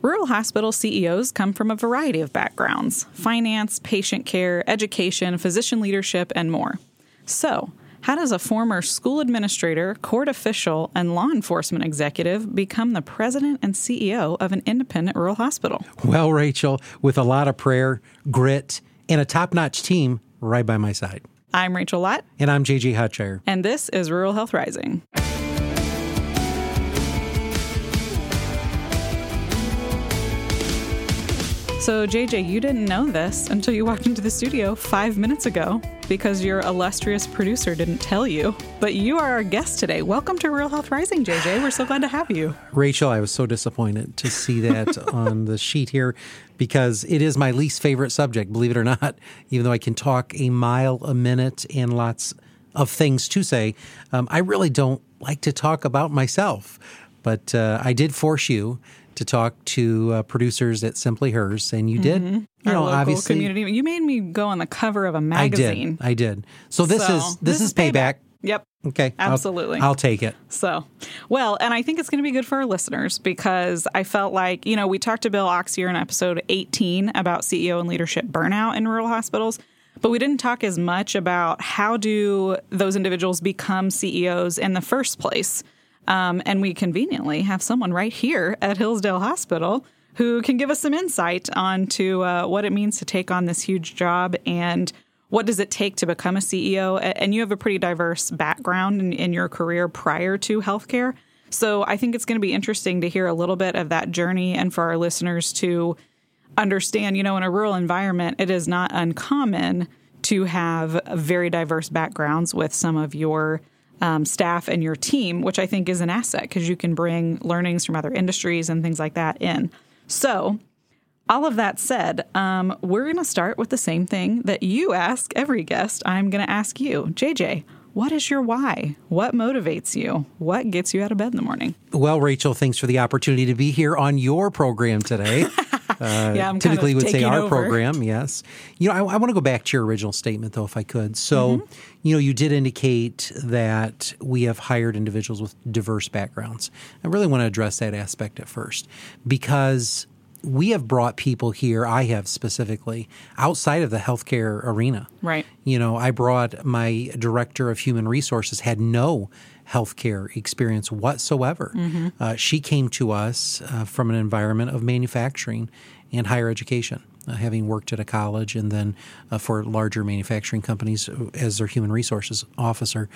Rural hospital CEOs come from a variety of backgrounds finance, patient care, education, physician leadership, and more. So, how does a former school administrator, court official, and law enforcement executive become the president and CEO of an independent rural hospital? Well, Rachel, with a lot of prayer, grit, and a top notch team right by my side. I'm Rachel Lott. And I'm JJ Hodshire. And this is Rural Health Rising. So, JJ, you didn't know this until you walked into the studio five minutes ago because your illustrious producer didn't tell you. But you are our guest today. Welcome to Rural Health Rising, JJ. We're so glad to have you. Rachel, I was so disappointed to see that on the sheet here because it is my least favorite subject, believe it or not, even though I can talk a mile a minute and lots of things to say. Um, I really don't like to talk about myself, but uh, I did force you to talk to uh, producers at Simply Hers, and you did. Mm-hmm. You know, obviously, community. You made me go on the cover of a magazine. I did. I did. So this so, is this, this is payback. payback. Yep. Okay. Absolutely. I'll, I'll, take it. So, well, and I think it's going to be good for our listeners because I felt like, you know, we talked to Bill Auxier in episode 18 about CEO and leadership burnout in rural hospitals, but we didn't talk as much about how do those individuals become CEOs in the first place. Um, and we conveniently have someone right here at Hillsdale Hospital who can give us some insight onto uh, what it means to take on this huge job and what does it take to become a CEO. And you have a pretty diverse background in, in your career prior to healthcare. So I think it's going to be interesting to hear a little bit of that journey and for our listeners to understand, you know, in a rural environment, it is not uncommon to have very diverse backgrounds with some of your um, staff and your team, which I think is an asset because you can bring learnings from other industries and things like that in. So, all of that said, um, we're going to start with the same thing that you ask every guest. I'm going to ask you, JJ, what is your why? What motivates you? What gets you out of bed in the morning? Well, Rachel, thanks for the opportunity to be here on your program today. Uh, yeah, I'm typically would say our over. program, yes. You know, I, I want to go back to your original statement, though, if I could. So, mm-hmm. you know, you did indicate that we have hired individuals with diverse backgrounds. I really want to address that aspect at first because we have brought people here, I have specifically, outside of the healthcare arena. Right. You know, I brought my director of human resources, had no healthcare experience whatsoever. Mm-hmm. Uh, she came to us uh, from an environment of manufacturing and higher education uh, having worked at a college and then uh, for larger manufacturing companies as their human resources officer.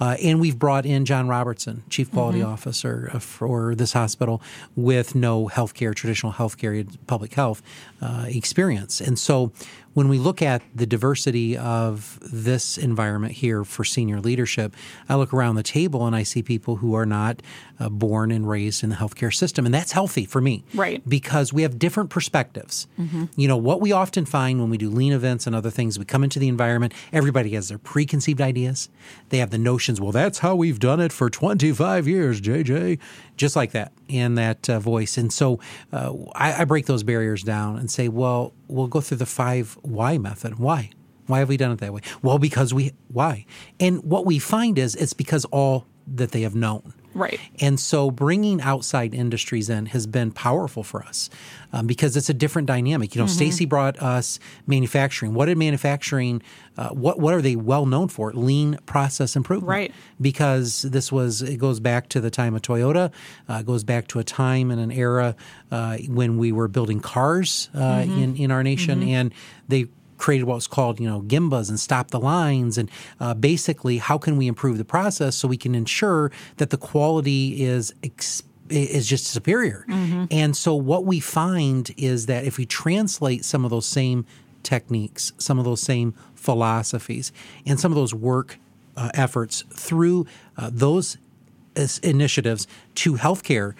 Uh, and we've brought in John Robertson, Chief Quality mm-hmm. Officer uh, for this hospital, with no healthcare, traditional healthcare, public health uh, experience. And so when we look at the diversity of this environment here for senior leadership, I look around the table and I see people who are not uh, born and raised in the healthcare system. And that's healthy for me. Right. Because we have different perspectives. Mm-hmm. You know, what we often find when we do lean events and other things, we come into the environment, everybody has their preconceived ideas. They have the notions, well, that's how we've done it for 25 years, JJ, just like that in that uh, voice. And so uh, I, I break those barriers down and say, well, we'll go through the five why method. Why? Why have we done it that way? Well, because we, why? And what we find is it's because all that they have known. Right. And so bringing outside industries in has been powerful for us um, because it's a different dynamic. You know, mm-hmm. Stacy brought us manufacturing. What did manufacturing, uh, what, what are they well known for? Lean process improvement. Right. Because this was, it goes back to the time of Toyota, uh, goes back to a time and an era uh, when we were building cars uh, mm-hmm. in, in our nation. Mm-hmm. And they created what was called, you know, Gembas and stop the lines. And uh, basically, how can we improve the process so we can ensure that the quality is ex- is just superior. Mm-hmm. And so what we find is that if we translate some of those same techniques, some of those same philosophies, and some of those work uh, efforts through uh, those initiatives to healthcare,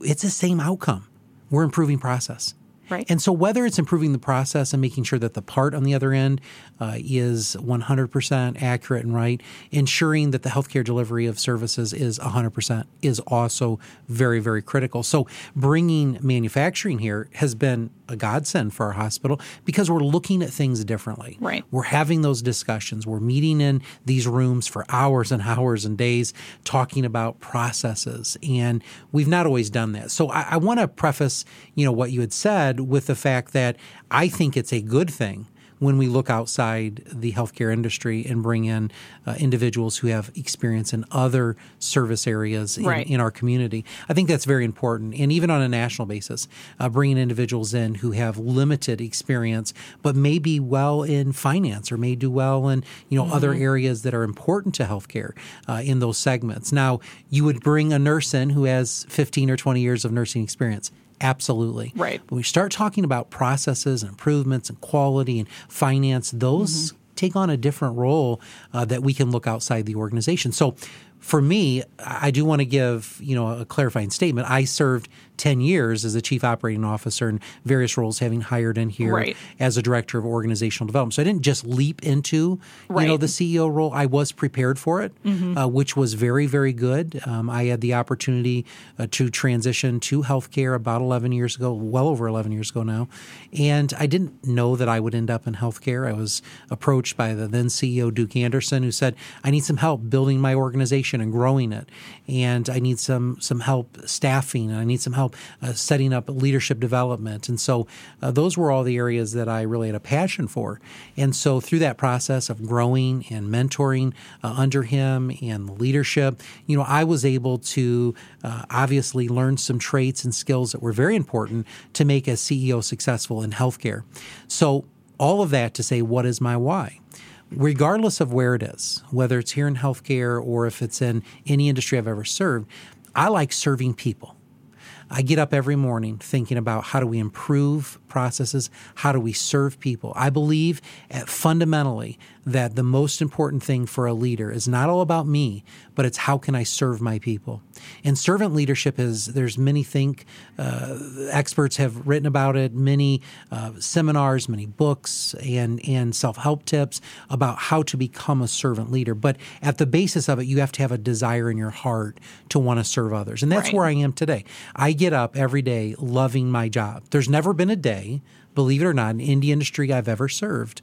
it's the same outcome. We're improving process. Right. And so, whether it's improving the process and making sure that the part on the other end uh, is 100% accurate and right, ensuring that the healthcare delivery of services is 100% is also very, very critical. So, bringing manufacturing here has been a godsend for our hospital because we're looking at things differently. Right. We're having those discussions. We're meeting in these rooms for hours and hours and days talking about processes. And we've not always done that. So I, I want to preface, you know, what you had said with the fact that I think it's a good thing when we look outside the healthcare industry and bring in uh, individuals who have experience in other service areas in, Right. in our community. I think that's very important. And even on a national basis, uh, bringing individuals in who have limited experience, but may be well in finance or may do well in you know other areas that are important to healthcare uh, in those segments. Now, you would bring a nurse in who has 15 or 20 years of nursing experience. Absolutely. Right. When we start talking about processes and improvements and quality and finance, those take on a different role uh, that we can look outside the organization. So for me, I do want to give you know a clarifying statement. I served ten years as a chief operating officer in various roles, having hired in here Right. as a director of organizational development. So I didn't just leap into you know Mm-hmm. the CEO role. I was prepared for it, uh, which was very very good. Um, I had the opportunity uh, to transition to healthcare about eleven years ago, well over eleven years ago now, and I didn't know that I would end up in healthcare. I was approached by the then CEO Duke Anderson, who said, "I need some help building my organization and growing it, and I need some some help staffing, and I need some help uh, setting up leadership development." And so uh, those were all the areas that I really had a passion for. And so through that process of growing and mentoring uh, under him and leadership, you know, I was able to uh, obviously learn some traits and skills that were very important to make a CEO successful in healthcare. So all of that to say, what is my why? Regardless of where it is, whether it's here in healthcare or if it's in any industry I've ever served, I like serving people. I get up every morning thinking about how do we improve processes, how do we serve people. I believe uh, fundamentally that the most important thing for a leader is not all about me, but it's how can I serve my people. And servant leadership is there's many think uh, experts have written about it, many uh, seminars, many books, and and self help tips about how to become a servant leader. But at the basis of it, you have to have a desire in your heart to want to serve others, and that's Right. where I am today. I get up every day loving my job. There's never been a day, believe it or not, in any industry I've ever served.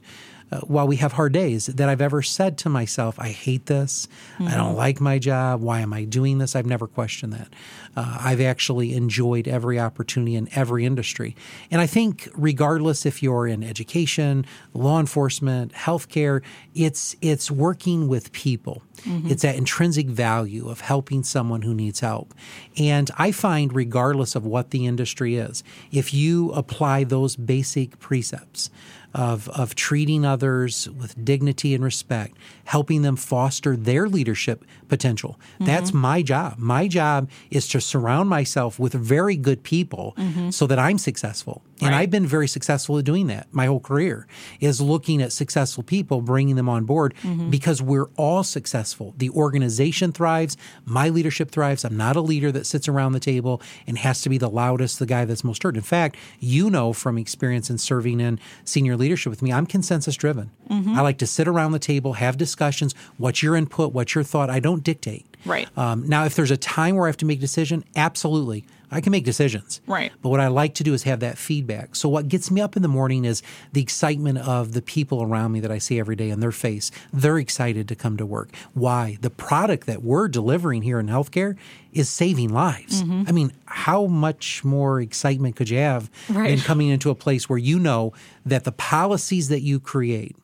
Uh, while we have hard days, that I've ever said to myself, I hate this. I don't like my job. Why am I doing this? I've never questioned that. Uh, I've actually enjoyed every opportunity in every industry. And I think, regardless if you're in education, law enforcement, healthcare, it's, it's working with people. It's that intrinsic value of helping someone who needs help. And I find, regardless of what the industry is, if you apply those basic precepts, of, of treating others with dignity and respect, helping them foster their leadership potential. Mm-hmm. That's my job. My job is to surround myself with very good people mm-hmm. so that I'm successful. And Right. I've been very successful at doing that my whole career is looking at successful people, bringing them on board because we're all successful. The organization thrives. My leadership thrives. I'm not a leader that sits around the table and has to be the loudest, the guy that's most heard. In fact, you know from experience in serving in senior leadership with me, I'm consensus driven. I like to sit around the table, have discussions. What's your input? What's your thought? I don't dictate. Right. Um, now, if there's a time where I have to make a decision, absolutely. I can make decisions. Right. But what I like to do is have that feedback. So what gets me up in the morning is the excitement of the people around me that I see every day in their face. They're excited to come to work. Why? The product that we're delivering here in healthcare is saving lives. Mm-hmm. I mean, how much more excitement could you have Right. than coming into a place where you know that the policies that you create,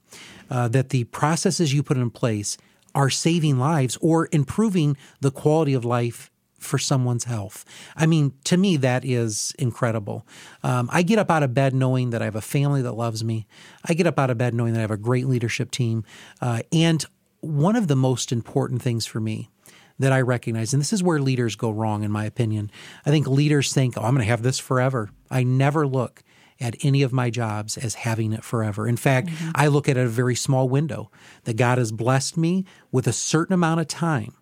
uh, that the processes you put in place are saving lives or improving the quality of life for someone's health. I mean, to me, that is incredible. Um, I get up out of bed knowing that I have a family that loves me. I get up out of bed knowing that I have a great leadership team. Uh, and one of the most important things for me that I recognize, and this is where leaders go wrong, in my opinion. I think leaders think, oh, I'm going to have this forever. I never look at any of my jobs as having it forever. In fact, I look at it a very small window that God has blessed me with a certain amount of time.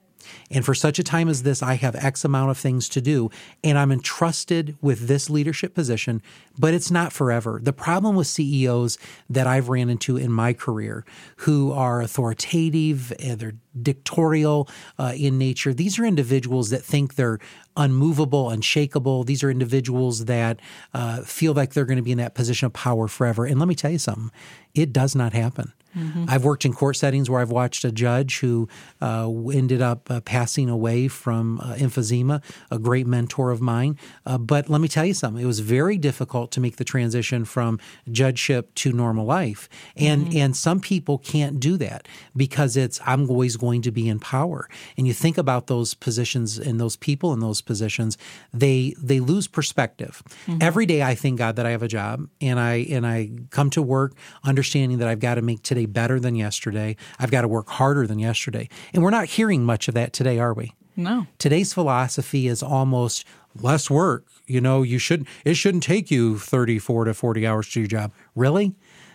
And for such a time as this, I have X amount of things to do, and I'm entrusted with this leadership position, but it's not forever. The problem with CEOs that I've ran into in my career who are authoritative eh, they're dictatorial uh, in nature. These are individuals that think they're unmovable, unshakable. These are individuals that uh, feel like they're going to be in that position of power forever. And let me tell you something it does not happen. Mm-hmm. I've worked in court settings where I've watched a judge who uh, ended up uh, passing away from uh, emphysema, a great mentor of mine. Uh, but let me tell you something, it was very difficult to make the transition from judgeship to normal life. And, mm-hmm. and some people can't do that because it's, I'm always going to be in power. And you think about those positions and those people in those positions, they, they lose perspective. Mm-hmm. Every day I thank God that I have a job and I, and I come to work understanding that I've got to make today better than yesterday. I've got to work harder than yesterday. And we're not hearing much of that today, are we? No. Today's philosophy is almost less work. You know, you should it shouldn't take you 34 to 40 hours to do your job. Really?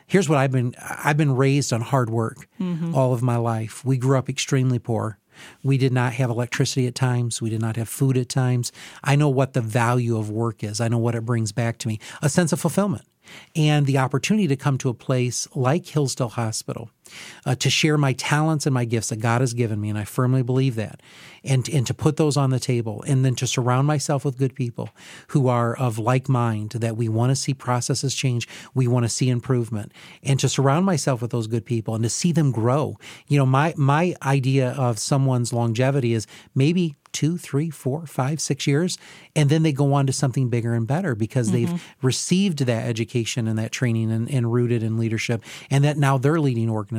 Here's what I've been I've been raised on hard work mm-hmm. all of my life. We grew up extremely poor. We did not have electricity at times. We did not have food at times. I know what the value of work is. I know what it brings back to me a sense of fulfillment and the opportunity to come to a place like Hillsdale Hospital uh, to share my talents and my gifts that God has given me, and I firmly believe that, and and to put those on the table, and then to surround myself with good people who are of like mind that we want to see processes change, we want to see improvement, and to surround myself with those good people and to see them grow. You know, my my idea of someone's longevity is maybe two, three, four, five, six years, and then they go on to something bigger and better because mm-hmm. they've received that education and that training and, and, rooted in leadership, and that now they're leading organizations.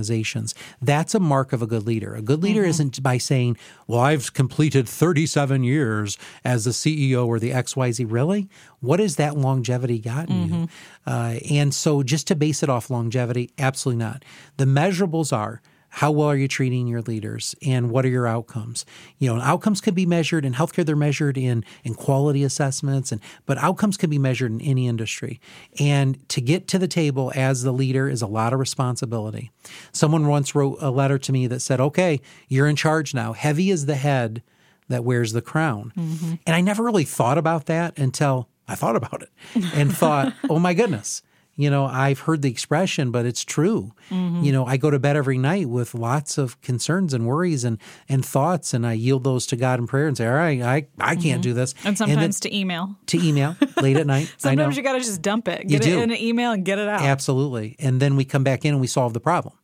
That's a mark of a good leader. A good leader mm-hmm. isn't by saying, "Well, I've completed 37 years as the CEO or the XYZ." Really, what has that longevity gotten mm-hmm. you? Uh, and so, just to base it off longevity, absolutely not. The measurables are how well are you treating your leaders and what are your outcomes? You know outcomes can be measured in healthcare they're measured in in quality assessments and but outcomes can be measured in any industry. And to get to the table as the leader is a lot of responsibility. Someone once wrote a letter to me that said okay you're in charge now. Heavy is the head that wears the crown. Mm-hmm. and i never really thought about that until i thought about it and thought oh my goodness you know, I've heard the expression, but it's true. Mm-hmm. You know, I go to bed every night with lots of concerns and worries and, and thoughts, and I yield those to God in prayer and say, all right, I, I can't mm-hmm. do this. And sometimes and to email. To email late at night. sometimes you got to just dump it, get you it do. in an email and get it out. Absolutely. And then we come back in and we solve the problem.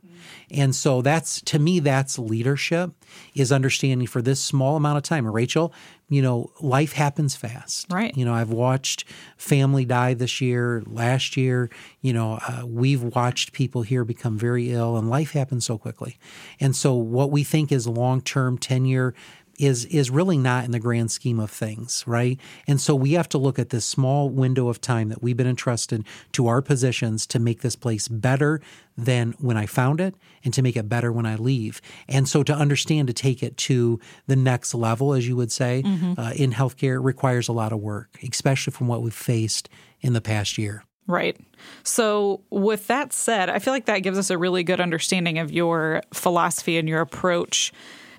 And so that's to me that's leadership is understanding for this small amount of time. And Rachel, you know, life happens fast. Right. You know, I've watched family die this year, last year. You know, uh, we've watched people here become very ill, and life happens so quickly. And so, what we think is long term, 10 year is is really not in the grand scheme of things, right? And so we have to look at this small window of time that we've been entrusted to our positions to make this place better than when I found it and to make it better when I leave. And so to understand to take it to the next level, as you would say, mm-hmm. uh, in healthcare requires a lot of work, especially from what we've faced in the past year. Right. So, with that said, I feel like that gives us a really good understanding of your philosophy and your approach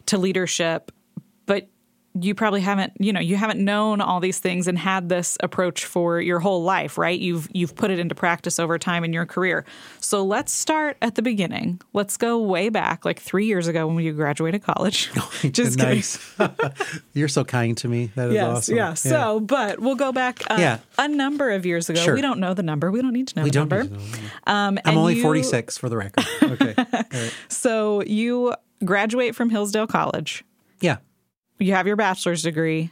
to leadership you probably haven't you know you haven't known all these things and had this approach for your whole life right? You've you've put it into practice over time in your career. So let's start at the beginning. Let's go way back like three years ago when you graduated college. Just nice. You're so kind to me. That is yes, awesome. yeah. yeah. So but we'll go back uh, yeah. a number of years ago. Sure. we don't know the number. We don't need to know we the don't number. know. Um, i'm only you, 46 for the record. Okay. Right. so you graduate from hillsdale college. Yeah you have your bachelor's degree.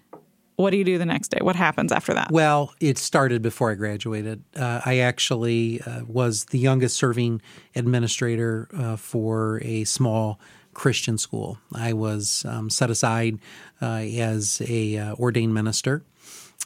What do you do the next day? What happens after that? Well, it started before I graduated. Uh, I actually uh, was the youngest serving administrator uh, for a small Christian school. I was um, set aside uh, as a uh, ordained minister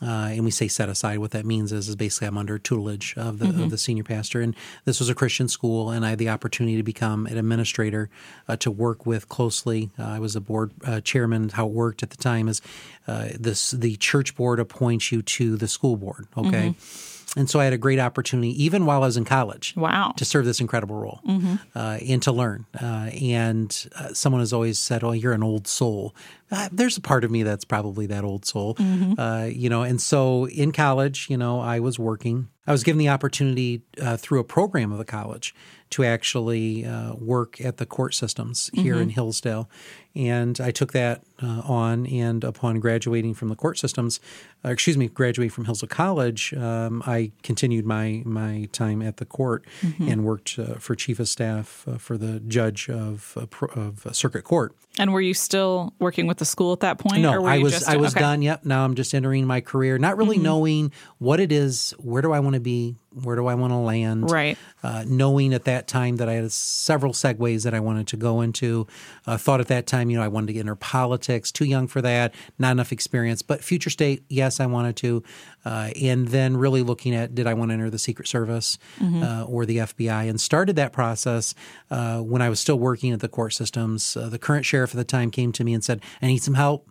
uh, and we say set aside. What that means is, is basically I'm under tutelage of the, mm-hmm. of the senior pastor. And this was a Christian school, and I had the opportunity to become an administrator uh, to work with closely. Uh, I was a board uh, chairman. How it worked at the time is uh, this the church board appoints you to the school board. Okay. Mm-hmm. And so I had a great opportunity, even while I was in college, wow, to serve this incredible role mm-hmm. uh, and to learn. Uh, and uh, someone has always said, "Oh, you're an old soul," uh, there's a part of me that's probably that old soul, mm-hmm. uh, you know. And so in college, you know, I was working. I was given the opportunity uh, through a program of the college to actually uh, work at the court systems here mm-hmm. in Hillsdale. And I took that uh, on, and upon graduating from the court systems, uh, excuse me, graduating from Hillsdale College, um, I continued my my time at the court mm-hmm. and worked uh, for chief of staff uh, for the judge of uh, of circuit court. And were you still working with the school at that point? No, I was just, I was okay. done. Yep. Now I'm just entering my career, not really mm-hmm. knowing what it is. Where do I want to be? Where do I want to land? Right. Uh, knowing at that time that I had several segues that I wanted to go into. Uh, thought at that time, you know, I wanted to get into politics. Too young for that. Not enough experience. But future state, yes, I wanted to. Uh, and then really looking at did I want to enter the Secret Service mm-hmm. Uh, or the FBI, and started that process uh, when I was still working at the court systems. Uh, the current sheriff at the time came to me and said, "I need some help."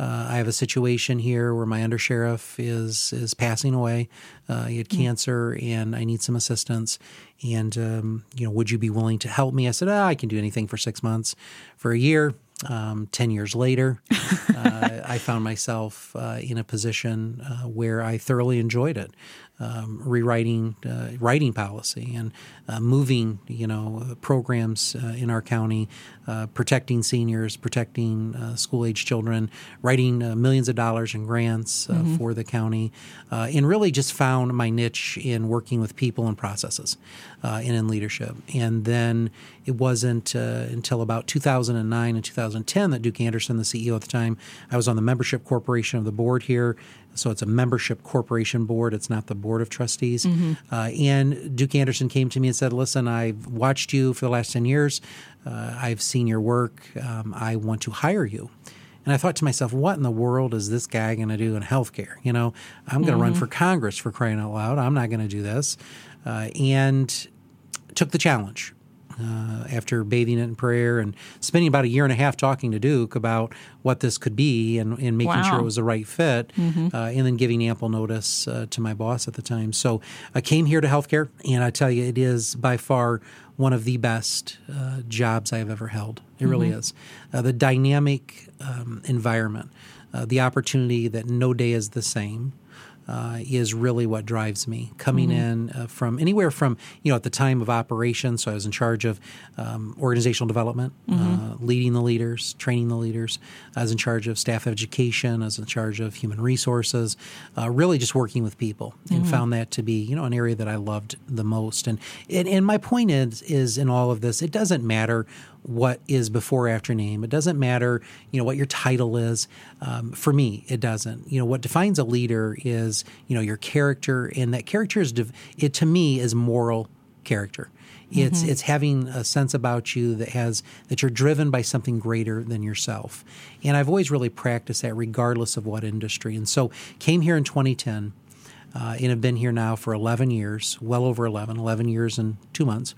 Uh, I have a situation here where my undersheriff is is passing away. Uh, he had mm. cancer, and I need some assistance. And um, you know, would you be willing to help me? I said, oh, I can do anything for six months, for a year. Um, 10 years later, uh, I found myself uh, in a position uh, where I thoroughly enjoyed it um, rewriting uh, writing policy and uh, moving you know programs uh, in our county, uh, protecting seniors, protecting uh, school age children, writing uh, millions of dollars in grants mm-hmm. for the county, and really just found my niche in working with people and processes and in leadership. And then it wasn't until about 2009 and 2010 that Duke Anderson, the CEO at the time, I was on the membership corporation of the board here so it's a membership corporation board. It's not the board of trustees. Mm-hmm. Uh, and Duke Anderson came to me and said, "Listen, I've watched you for the last ten years. Uh, I've seen your work. Um, I want to hire you." And I thought to myself, what in the world is this guy going to do in healthcare? You know, I'm going to mm-hmm. run for Congress for crying out loud. I'm not going to do this. Uh, and took the challenge uh, after bathing it in prayer and spending about a year and a half talking to Duke about what this could be and, and making wow. sure it was the right fit, mm-hmm. uh, and then giving ample notice uh, to my boss at the time. So I came here to healthcare, and I tell you, it is by far one of the best uh, jobs I've ever held. It mm-hmm. really is. Uh, the dynamic um, environment, uh, the opportunity that no day is the same uh, is really what drives me. Coming mm-hmm. in uh, from anywhere from, you know, at the time of operation, so I was in charge of um, organizational development, mm-hmm. uh, leading the leaders, training the leaders. I was in charge of staff education. I was in charge of human resources, uh, really just working with people and mm-hmm. found that to be, you know, an area that I loved the most. And, and, and my point is, is in all of this, it doesn't matter what is before after name. It doesn't matter, you know, what your title is. Um, for me, it doesn't. You know, what defines a leader is, you know, your character, and that character is, it to me is moral character. It's mm-hmm. it's having a sense about you that has that you're driven by something greater than yourself. And I've always really practiced that regardless of what industry. And so came here in 2010 uh, and have been here now for 11 years, well over 11, 11 years and two months,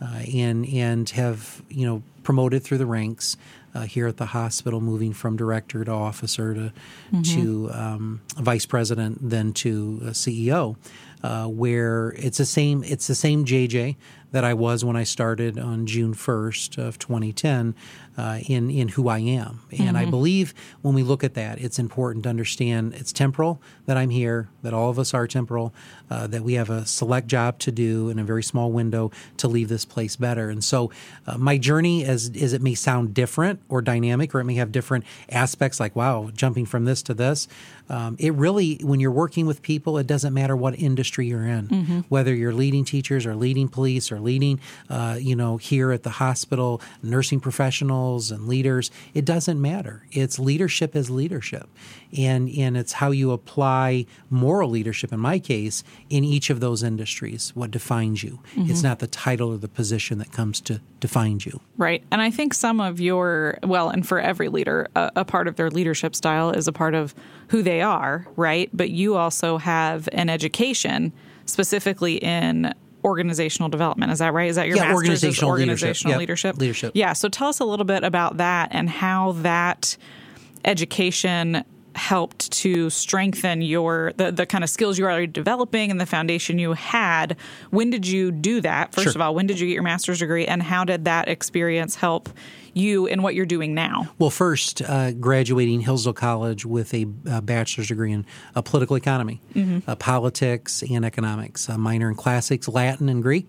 uh, and and have you know promoted through the ranks uh, here at the hospital, moving from director to officer to mm-hmm. to um, vice president, then to CEO. Uh, where it's the same it's the same JJ that I was when I started on June 1st of 2010 uh, in in who I am. And mm-hmm. I believe when we look at that, it's important to understand it's temporal that I'm here, that all of us are temporal, uh, that we have a select job to do in a very small window to leave this place better. And so, uh, my journey, as as it may sound different or dynamic, or it may have different aspects, like wow, jumping from this to this. Um, it really, when you're working with people, it doesn't matter what industry you're in, mm-hmm. whether you're leading teachers or leading police or leading, uh, you know, here at the hospital, nursing professionals and leaders. It doesn't matter. It's leadership is leadership, and and it's how you apply moral leadership. In my case, in each of those industries, what defines you. Mm-hmm. It's not the title or the position that comes to define you. Right, and I think some of your well, and for every leader, a, a part of their leadership style is a part of who they are, right? But you also have an education specifically in organizational development. Is that right? Is that your yeah, master's organizational, organizational leadership? leadership? leadership. Yeah. So tell us a little bit about that and how that education helped to strengthen your the, the kind of skills you were already developing and the foundation you had when did you do that first sure. of all when did you get your master's degree and how did that experience help you and what you're doing now? Well, first, uh, graduating Hillsdale College with a, a, bachelor's degree in uh, political economy, mm-hmm. uh, politics, and economics, a minor in classics, Latin, and Greek.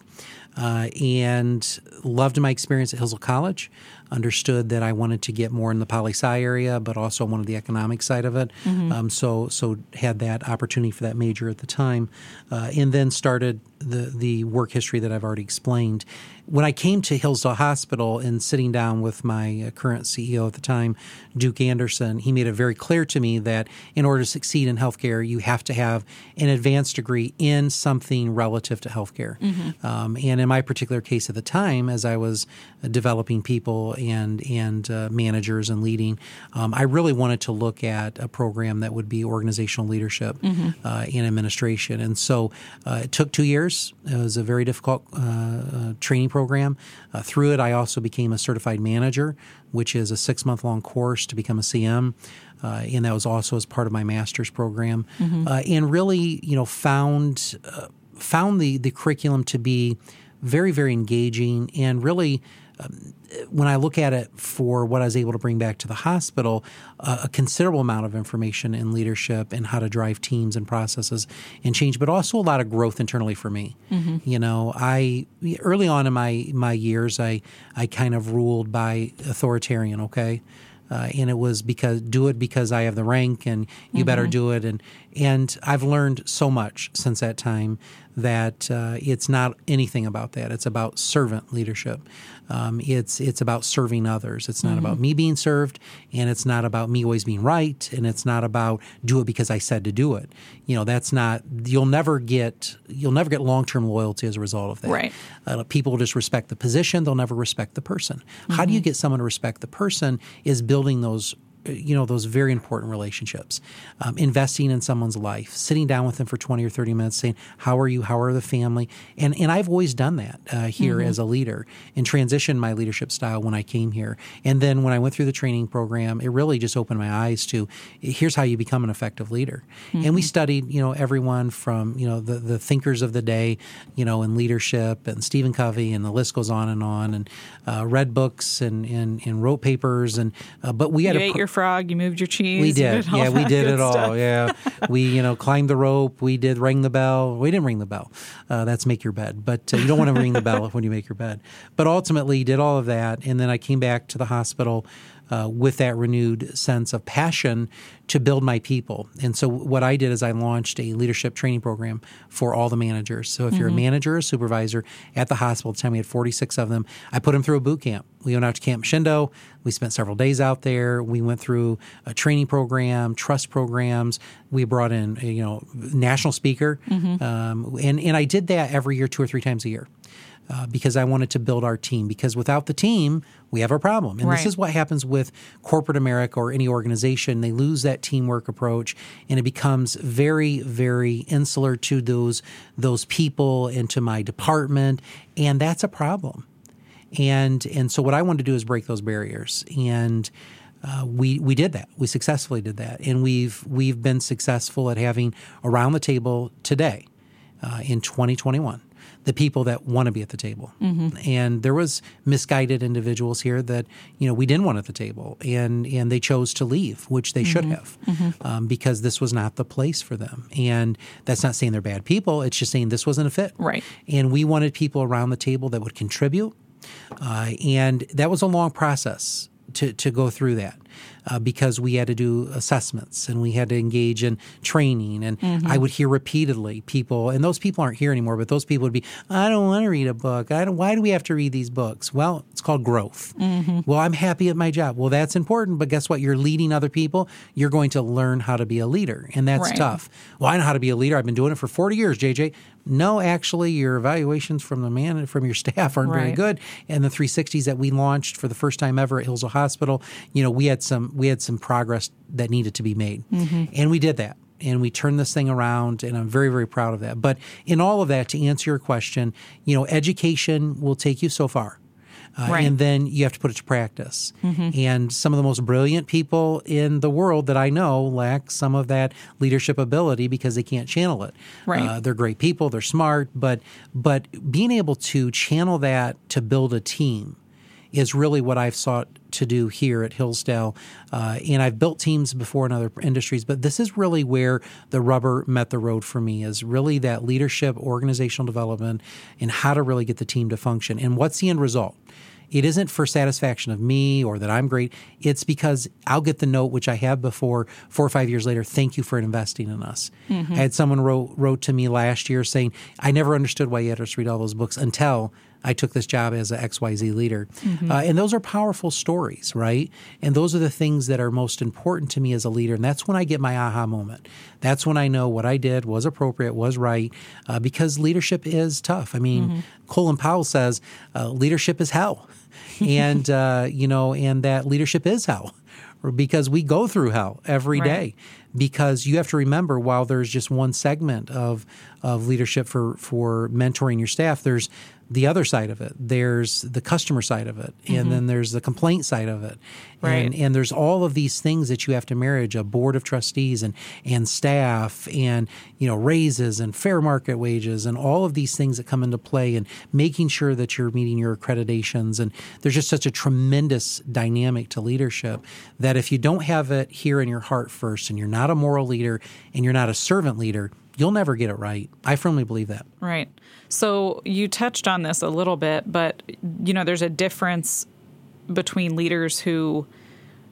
Uh, and loved my experience at Hillsdale College. Understood that I wanted to get more in the poli sci area, but also wanted the economic side of it. Mm-hmm. Um, so, so had that opportunity for that major at the time, uh, and then started the the work history that I've already explained. When I came to Hillsdale Hospital and sitting down with my uh, current CEO at the time, Duke Anderson, he made it very clear to me that in order to succeed in healthcare, you have to have an advanced degree in something relative to healthcare. Mm-hmm. Um, and in my particular case at the time, as I was uh, developing people and and uh, managers and leading, um, I really wanted to look at a program that would be organizational leadership mm-hmm. uh, and administration. And so uh, it took two years. It was a very difficult uh, training program. Uh, through it, I also became a certified manager, which is a six month long course to become a CM. Uh, and that was also as part of my master's program. Mm-hmm. Uh, and really, you know, found uh, found the the curriculum to be very very engaging and really um, when I look at it for what I was able to bring back to the hospital, uh, a considerable amount of information in leadership and how to drive teams and processes and change, but also a lot of growth internally for me. Mm-hmm. You know, I early on in my my years, I I kind of ruled by authoritarian. Okay. Uh, and it was because do it because I have the rank and you mm-hmm. better do it and and I've learned so much since that time that uh, it's not anything about that. It's about servant leadership. Um, it's it's about serving others. It's not mm-hmm. about me being served, and it's not about me always being right, and it's not about do it because I said to do it. You know, that's not. You'll never get you'll never get long term loyalty as a result of that. Right. Uh, people will just respect the position. They'll never respect the person. Mm-hmm. How do you mm-hmm. get someone to respect the person? Is building those you know those very important relationships. Um, investing in someone's life sitting down with them for 20 or 30 minutes saying how are you? How are the family? And and i've always done that uh, here mm-hmm. as a leader and transitioned my leadership style when i came here. And then when i went through the training program it really just opened my eyes to here's how you become an effective leader. Mm-hmm. and we studied you know everyone from you know the, the thinkers of the day you know in leadership and stephen covey and the list goes on and on and uh, read books and, and, and wrote papers and uh, but we had you a, frog, you moved your cheese. We did. did yeah, we did it all. Stuff. Yeah. we, you know, climbed the rope. We did ring the bell. We didn't ring the bell. Uh, that's make your bed. But uh, you don't want to ring the bell when you make your bed. But ultimately, did all of that. And then I came back to the hospital uh, with that renewed sense of passion to build my people. And so what I did is I launched a leadership training program for all the managers. So if mm-hmm. you're a mm-hmm. manager or a supervisor at the hospital, at the time we had 46 of them, I put them through a boot camp. We went out to Camp Shindo. We spent several days out there. We went through a training program, trust programs. We brought in, a, you know, national speaker, mm-hmm. um, and and I did that every year, two or three times a year uh, because I wanted to build our team. Because without the team, we have a problem. And right. this is what happens with corporate America or any organization. They lose that teamwork approach, and it becomes very, very insular to those those people and to my department, and that's a problem. And and so what I wanted to do is break those barriers and. Uh, we we did that. We successfully did that, and we've we've been successful at having around the table today uh, in 2021 the people that want to be at the table. Mm-hmm. And there was misguided individuals here that you know we didn't want at the table, and and they chose to leave, which they mm-hmm. should have, mm-hmm. um, because this was not the place for them. And that's not saying they're bad people; it's just saying this wasn't a fit. Right. And we wanted people around the table that would contribute, uh, and that was a long process to to go through that uh, because we had to do assessments and we had to engage in training. And mm-hmm. I would hear repeatedly people, and those people aren't here anymore, but those people would be, I don't want to read a book. I don't, why do we have to read these books? Well, it's called growth. Mm-hmm. Well, I'm happy at my job. Well, that's important, but guess what? You're leading other people. You're going to learn how to be a leader, and that's right. tough. Well, I know how to be a leader. I've been doing it for 40 years, JJ. No, actually, your evaluations from the man from your staff aren't right. very good. And the 360s that we launched for the first time ever at Hillsdale Hospital, you know, we had some we had some progress that needed to be made. Mm-hmm. And we did that. And we turned this thing around, and I'm very, very proud of that. But in all of that, to answer your question, you know, education will take you so far. Uh, right. And then you have to put it to practice. Mm-hmm. And some of the most brilliant people in the world that I know lack some of that leadership ability because they can't channel it. Right. Uh, they're great people, they're smart, but but being able to channel that to build a team is really what I've sought to do here at Hillsdale. Uh, and I've built teams before in other industries, but this is really where the rubber met the road for me is really that leadership, organizational development, and how to really get the team to function. And what's the end result? It isn't for satisfaction of me or that I'm great. It's because I'll get the note, which I have before, four or five years later. Thank you for investing in us. Mm-hmm. I had someone wrote wrote to me last year saying, "I never understood why you had us read all those books until I took this job as an XYZ leader. Mm-hmm. Uh, and those are powerful stories, right? And those are the things that are most important to me as a leader. And that's when I get my aha moment. That's when I know what I did was appropriate, was right, uh, because leadership is tough. I mean, mm-hmm. Colin Powell says uh, leadership is hell. and, uh, you know, and that leadership is hell because we go through hell every right. day because you have to remember while there's just one segment of of leadership for for mentoring your staff there's the other side of it there's the customer side of it and mm-hmm. then there's the complaint side of it right. and and there's all of these things that you have to manage a board of trustees and and staff and you know raises and fair market wages and all of these things that come into play and making sure that you're meeting your accreditations and there's just such a tremendous dynamic to leadership that if you don't have it here in your heart first and you're not a moral leader and you're not a servant leader you'll never get it right. I firmly believe that. Right. So you touched on this a little bit, but you know, there's a difference between leaders who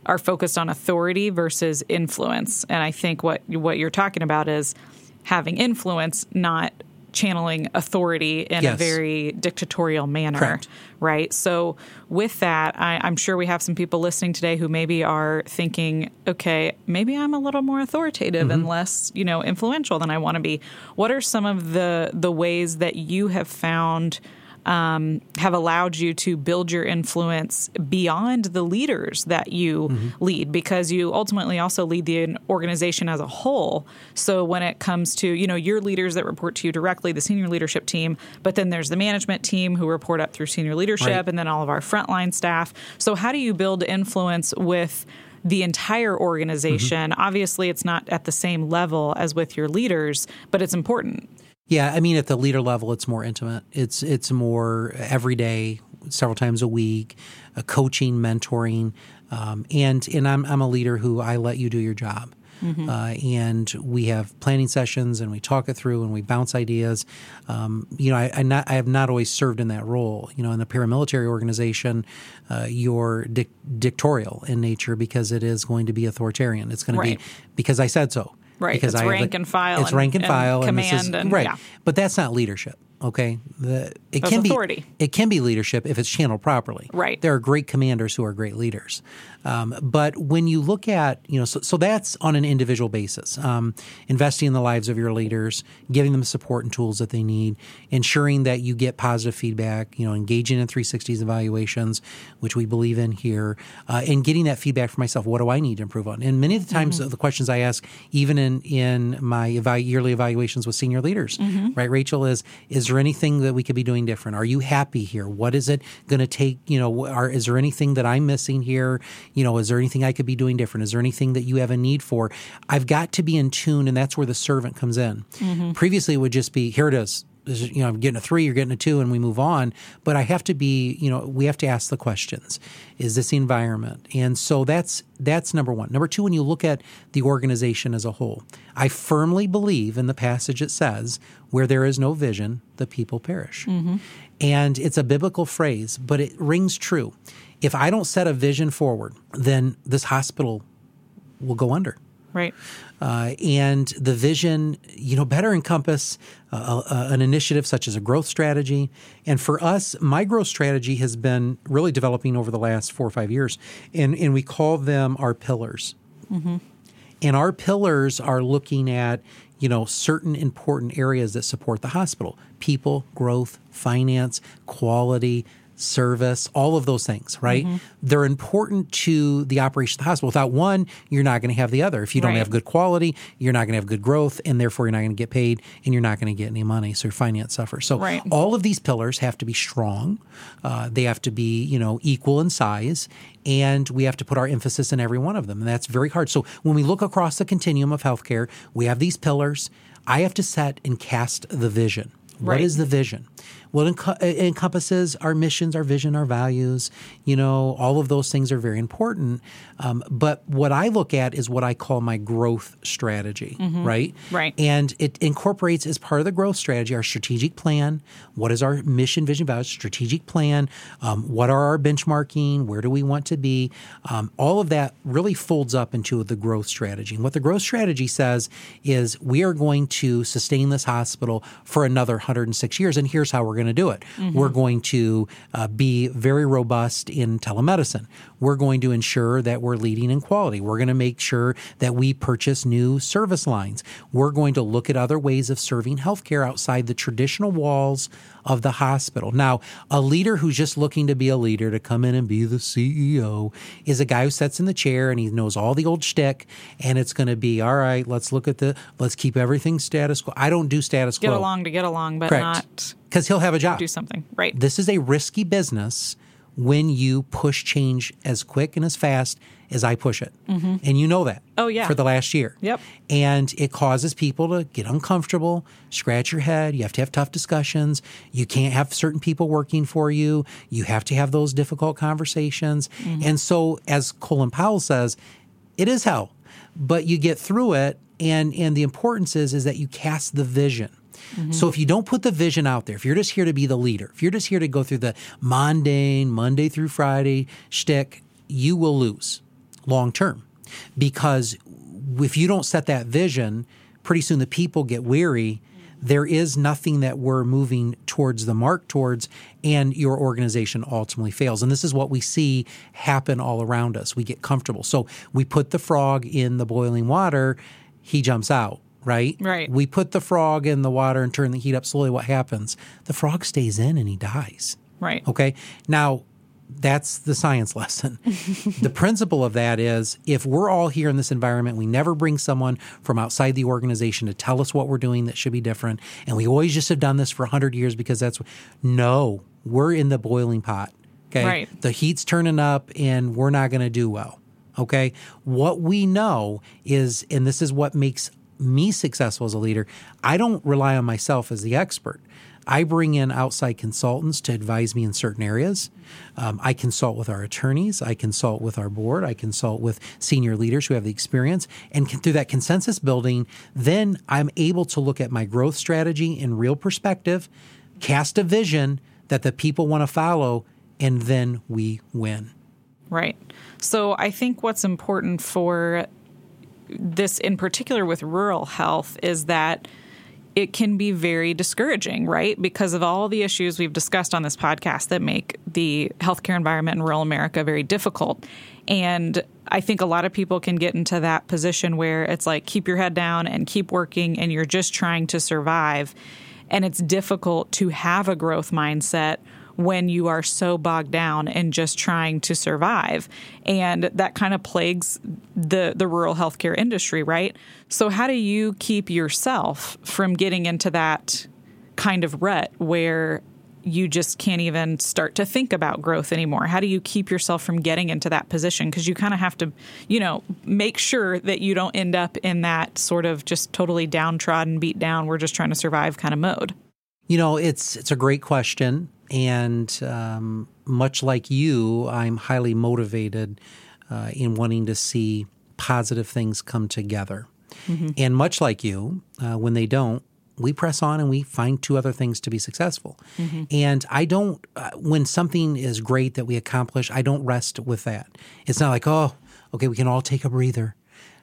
are focused on authority versus influence. And I think what what you're talking about is having influence, not channeling authority in yes. a very dictatorial manner, Correct. right? So, with that, I, am sure we have some people listening today who maybe are thinking, okay, maybe I'm a little more authoritative mm-hmm. and less, you know, influential than I want to be. What are some of the the ways that you have found? Um, have allowed you to build your influence beyond the leaders that you mm-hmm. lead because you ultimately also lead the organization as a whole. So when it comes to, you know, your leaders that report to you directly, the senior leadership team, but then there's the management team who report up through senior leadership right. and then all of our frontline staff. So how do you build influence with the entire organization? Mm-hmm. Obviously, it's not at the same level as with your leaders, but it's important. Yeah, I mean, at the leader level, it's more intimate. It's it's more every day, several times a week, uh, coaching, mentoring, um, and and I'm I'm a leader who I let you do your job. Mm-hmm. Uh, and we have planning sessions and we talk it through and we bounce ideas. Um, you know, I, I, not, I, have not always served in that role. You know, in the paramilitary organization, uh, you're dic- dictatorial in nature because it is going to be authoritarian. It's going right. to be because I said so. Right. Because it's I rank the, and file. It's and, rank and, and file. Command and, is, and right. Yeah. But that's not leadership. Okay, the, it That's can authority. be it can be leadership if it's channeled properly. Right. There are great commanders who are great leaders, um, but when you look at you know so, so that's on an individual basis. Um, investing in the lives of your leaders, giving them support and tools that they need, ensuring that you get positive feedback. You know, engaging in 360s evaluations, which we believe in here, uh, and getting that feedback for myself. What do I need to improve on? And many of the times, mm-hmm. the questions I ask, even in in my yearly evaluations with senior leaders, mm-hmm. right, Rachel, is is there anything that we could be doing different? Are you happy here? What is it going to take? You know, are, is there anything that I'm missing here? You know, is there anything I could be doing different? Is there anything that you have a need for? I've got to be in tune, and that's where the servant comes in. Mm-hmm. Previously, it would just be here it is you know, I'm getting a three, you're getting a two, and we move on. But I have to be, you know, we have to ask the questions. Is this the environment? And so that's that's number one. Number two, when you look at the organization as a whole, I firmly believe in the passage it says, "Where there is no vision, the people perish." Mm-hmm. And it's a biblical phrase, but it rings true. If I don't set a vision forward, then this hospital will go under. Right. Uh, and the vision, you know, better encompass uh, uh, an initiative such as a growth strategy. And for us, my growth strategy has been really developing over the last four or five years, and and we call them our pillars. Mm-hmm. And our pillars are looking at you know certain important areas that support the hospital: people, growth, finance, quality, service, all of those things, right? Mm-hmm. They're important to the operation of the hospital. Without one, you're not going to have the other. If you don't right. have good quality, you're not going to have good growth, and therefore you're not going to get paid, and you're not going to get any money. So your finance suffers. So right. all of these pillars have to be strong. Uh, they have to be, you know, equal in size, and we have to put our emphasis in every one of them, and that's very hard. So when we look across the continuum of healthcare, we have these pillars. I have to set and cast the vision. What right. is the vision? Well, it, enco- encompasses our missions, our vision, our values. You know, all of those things are very important. Um, but what I look at is what I call my growth strategy, right? Right. And it incorporates as part of the growth strategy our strategic plan. What is our mission, vision, values, strategic plan? Um, what are our benchmarking? Where do we want to be? Um, all of that really folds up into the growth strategy. And what the growth strategy says is we are going to sustain this hospital for another 106 years. And here's how we're going to do it we're going to uh, be very robust in telemedicine. We're going to ensure that we're leading in quality. We're going to make sure that we purchase new service lines. We're going to look at other ways of serving healthcare outside the traditional walls of the hospital. Now, a leader who's just looking to be a leader, to come in and be the CEO, is a guy who sits in the chair and he knows all the old shtick, and it's going to be all right. Let's look at the. Let's keep everything status quo. I don't do status Get quo Get along to get along, but Correct. not because he'll have a job. do something. Right. This is a risky business when you push change as quick and as fast as I push it. Mm-hmm. And you know that. Oh, yeah. For the last year. Yep. And it causes people to get uncomfortable, scratch your head. You have to have tough discussions. You can't have certain people working for you. You have to have those difficult conversations. Mm-hmm. And so, as Colin Powell says, it is hell, but you get through it. And, and the importance is, is that you cast the vision. Mm-hmm. So if you don't put the vision out there, if you're just here to be the leader, if you're just here to go through the mundane Monday through Friday shtick, you will lose long term. Because if you don't set that vision, pretty soon the people get weary. There is nothing that we're moving towards the mark towards, and your organization ultimately fails. And this is what we see happen all around us. We get comfortable. So we put the frog in the boiling water, he jumps out right? Right. We put the frog in the water and turn the heat up slowly. What happens? The frog stays in and he dies. Right. Okay. Now, that's the science lesson. the principle of that is if we're all here in this environment, we never bring someone from outside the organization to tell us what we're doing that should be different. And we always just have done this for 100 years because that's no, we're in the boiling pot. Okay. Right. The heat's turning up and we're not going to do well. Okay. What we know is, and this is what makes me successful as a leader, I don't rely on myself as the expert. I bring in outside consultants to advise me in certain areas. Um, I consult with our attorneys. I consult with our board. I consult with senior leaders who have the experience. And can, through that consensus building, then I'm able to look at my growth strategy in real perspective, cast a vision that the people want to follow, and then we win. Right. So I think what's important for this in particular with rural health is that it can be very discouraging, right? Because of all the issues we've discussed on this podcast that make the healthcare environment in rural America very difficult. And I think a lot of people can get into that position where it's like keep your head down and keep working and you're just trying to survive. And it's difficult to have a growth mindset when you are so bogged down and just trying to survive. And that kind of plagues the, the rural healthcare industry, right? So, how do you keep yourself from getting into that kind of rut where you just can't even start to think about growth anymore? How do you keep yourself from getting into that position? Because you kind of have to, you know, make sure that you don't end up in that sort of just totally downtrodden, beat down, we're just trying to survive kind of mode. You know, it's it's a great question, and um, much like you, I'm highly motivated uh, in wanting to see positive things come together. And much like you, uh, when they don't, we press on and we find two other things to be successful. And I don't, uh, when something is great that we accomplish, I don't rest with that. It's not like, oh, okay, we can all take a breather.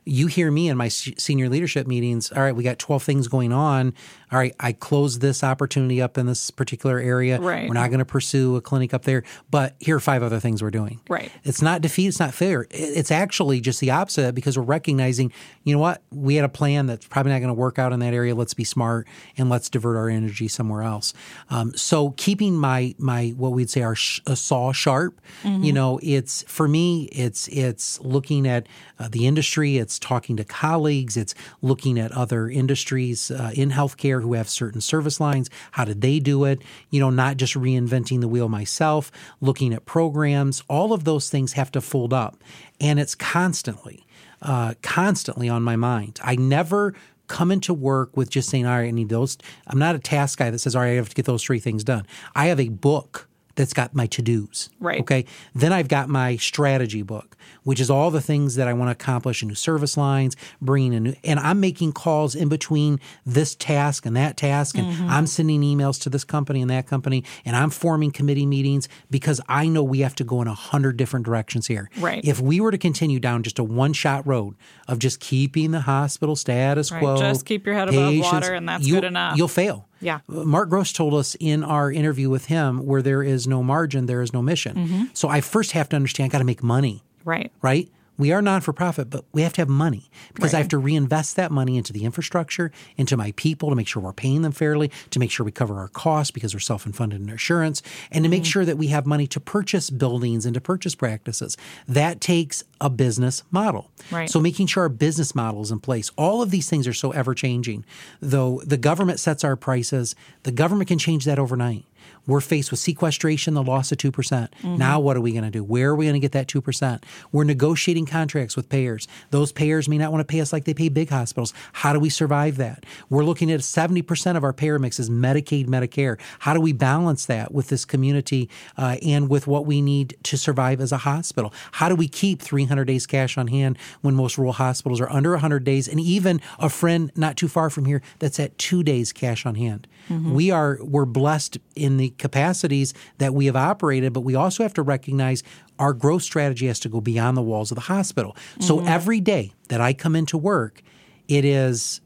You hear me in my senior leadership meetings. All right, we got 12 things going on. All right, I close this opportunity up in this particular area. Right. We're not going to pursue a clinic up there, but here are five other things we're doing. Right. It's not defeat, it's not failure. It's actually just the opposite because we're recognizing, you know what, we had a plan that's probably not going to work out in that area. Let's be smart and let's divert our energy somewhere else. Um, so keeping my my what we'd say our sh- a saw sharp, you know, it's for me, it's it's looking at uh, the industry, it's talking to colleagues, it's looking at other industries uh, in healthcare who have certain service lines. How did they do it? You know, not just reinventing the wheel myself, looking at programs. All of those things have to fold up, and it's constantly, uh, constantly on my mind. I never come into work with just saying, all right, I need those. I'm not a task guy that says, all right, I have to get those three things done. I have a book that's got my to dos. Right. Okay. Then I've got my strategy book, which is all the things that I want to accomplish in new service lines, bringing in new, and I'm making calls in between this task and that task. And Mm-hmm. I'm sending emails to this company and that company. And I'm forming committee meetings because I know we have to go in a hundred different directions here. Right. If we were to continue down just a one shot road of just keeping the hospital status Right. quo, Just keep your head above patients, water and that's you'll- good enough. You'll fail. Yeah. Mark Gross told us in our interview with him where there is no margin, there is no mission. Mm-hmm. So I first have to understand I got to make money, Right. right? We are non for profit, but we have to have money because I have to reinvest that money into the infrastructure, into my people to make sure we're paying them fairly, to make sure we cover our costs because we're self funded in insurance, and to make Mm-hmm. sure that we have money to purchase buildings and to purchase practices. That takes a business model. Right. So making sure our business model is in place. All of these things are so ever changing. Though the government sets our prices, the government can change that overnight. We're faced with sequestration, the loss of 2%. percent Now, what are we going to do? Where are we going to get that 2%? We're negotiating contracts with payers. Those payers may not want to pay us like they pay big hospitals. How do we survive that? We're looking at 70% of our payer mix is Medicaid, Medicare. How do we balance that with this community uh, and with what we need to survive as a hospital? How do we keep 300 days cash on hand when most rural hospitals are under 100 days? And even a friend not too far from here that's at two days cash on hand. We are we're blessed in the capacities that we have operated, but we also have to recognize our growth strategy has to go beyond the walls of the hospital. So mm-hmm. every day that I come into work, it is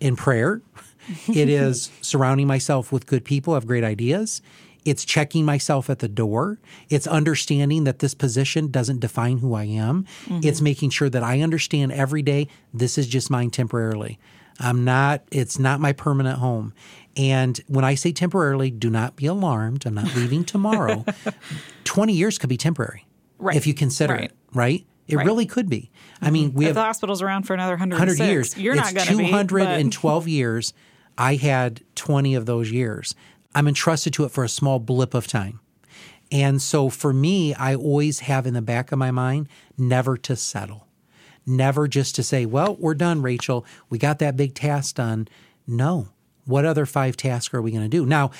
in prayer. it is surrounding myself with good people, have great ideas. It's checking myself at the door. It's understanding that this position doesn't define who I am. Mm-hmm. It's making sure that I understand every day this is just mine temporarily. I'm not, it's not my permanent home. And when I say temporarily, do not be alarmed. I'm not leaving tomorrow. 20 years could be temporary. Right. If you consider Right. it, right? It Right. really could be. I mean, we If have the hospital's around for another 100 years. you're it's not going to be. 212 years. I had 20 of those years. I'm entrusted to it for a small blip of time. And so for me, I always have in the back of my mind never to settle. Never just to say, well, we're done, Rachel. We got that big task done. No. What other five tasks are we going to do? Now,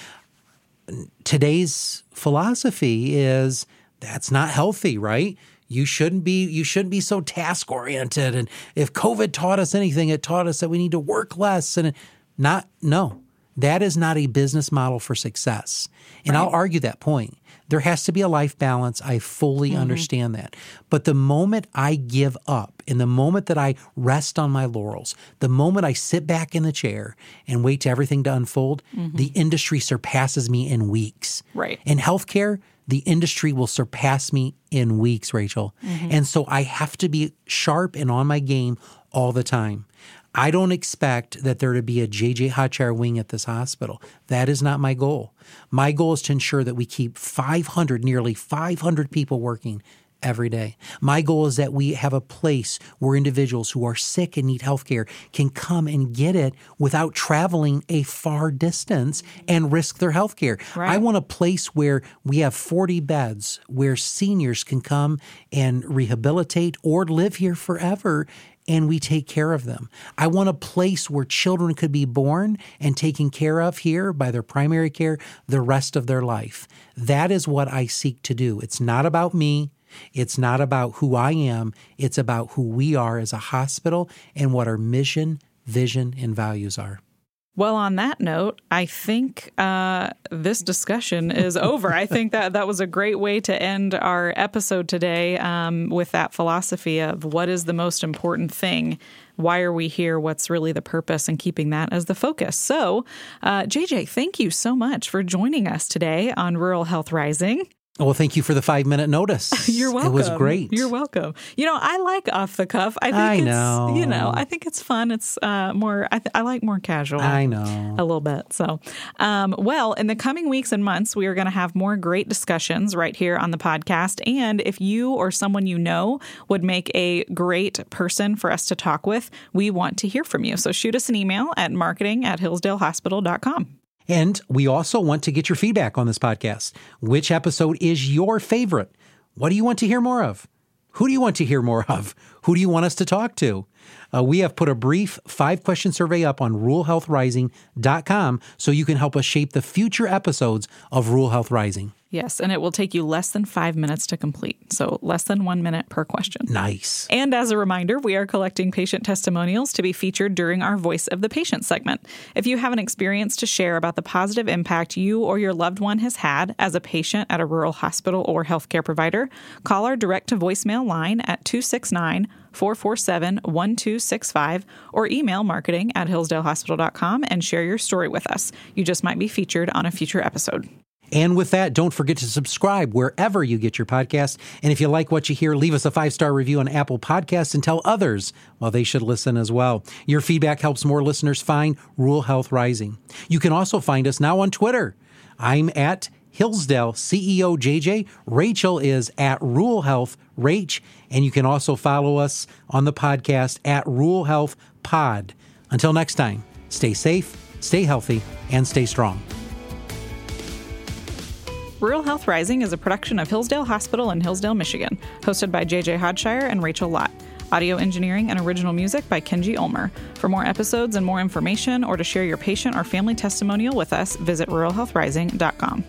today's philosophy is that's not healthy, right? You shouldn't be you shouldn't be so task oriented and if COVID taught us anything it taught us that we need to work less and not no. That is not a business model for success. And I'll argue that point. There has to be a life balance. I fully mm-hmm. understand that. But the moment I give up and the moment that I rest on my laurels, the moment I sit back in the chair and wait to everything to unfold, mm-hmm. the industry surpasses me in weeks. Right. In healthcare, the industry will surpass me in weeks, Rachel. Mm-hmm. And so I have to be sharp and on my game all the time. I don't expect that there to be a JJ Hodshire wing at this hospital. That is not my goal. My goal is to ensure that we keep 500, nearly 500 people working every day. My goal is that we have a place where individuals who are sick and need health care can come and get it without traveling a far distance and risk their health care. I want a place where we have 40 beds where seniors can come and rehabilitate or live here forever and we take care of them. I want a place where children could be born and taken care of here by their primary care the rest of their life. That is what I seek to do. It's not about me. It's not about who I am. It's about who we are as a hospital and what our mission, vision, and values are. Well, on that note, I think uh, this discussion is over. I think that that was a great way to end our episode today um, with that philosophy of what is the most important thing. Why are we here? What's really the purpose? And keeping that as the focus. So, uh, JJ, thank you so much for joining us today on Rural Health Rising. Well, thank you for the five minute notice. You're welcome. It was great. You're welcome. You know, I like off the cuff. I think I it's know. you know, I think it's fun. It's uh, more. I, th- I like more casual. I know. a little bit. So, um, well, in the coming weeks and months, we are going to have more great discussions right here on the podcast. And if you or someone you know would make a great person for us to talk with, we want to hear from you. So shoot us an email at marketing at hillsdalehospital.com. And we also want to get your feedback on this podcast. Which episode is your favorite? What do you want to hear more of? Who do you want to hear more of? Who do you want us to talk to? Uh, we have put a brief five question survey up on ruralhealthrising.com so you can help us shape the future episodes of Rural Health Rising. Yes, and it will take you less than five minutes to complete, so less than one minute per question. Nice. And as a reminder, we are collecting patient testimonials to be featured during our Voice of the Patient segment. If you have an experience to share about the positive impact you or your loved one has had as a patient at a rural hospital or healthcare provider, call our direct to voicemail line at 269 447 1265 or email marketing at hillsdalehospital.com and share your story with us. You just might be featured on a future episode. And with that, don't forget to subscribe wherever you get your podcast. And if you like what you hear, leave us a five star review on Apple Podcasts and tell others, well, they should listen as well. Your feedback helps more listeners find Rural Health Rising. You can also find us now on Twitter. I'm at Hillsdale CEO JJ. Rachel is at Rural Health Rach. And you can also follow us on the podcast at Rural Health Pod. Until next time, stay safe, stay healthy, and stay strong. Rural Health Rising is a production of Hillsdale Hospital in Hillsdale, Michigan, hosted by JJ Hodshire and Rachel Lott. Audio engineering and original music by Kenji Ulmer. For more episodes and more information, or to share your patient or family testimonial with us, visit ruralhealthrising.com.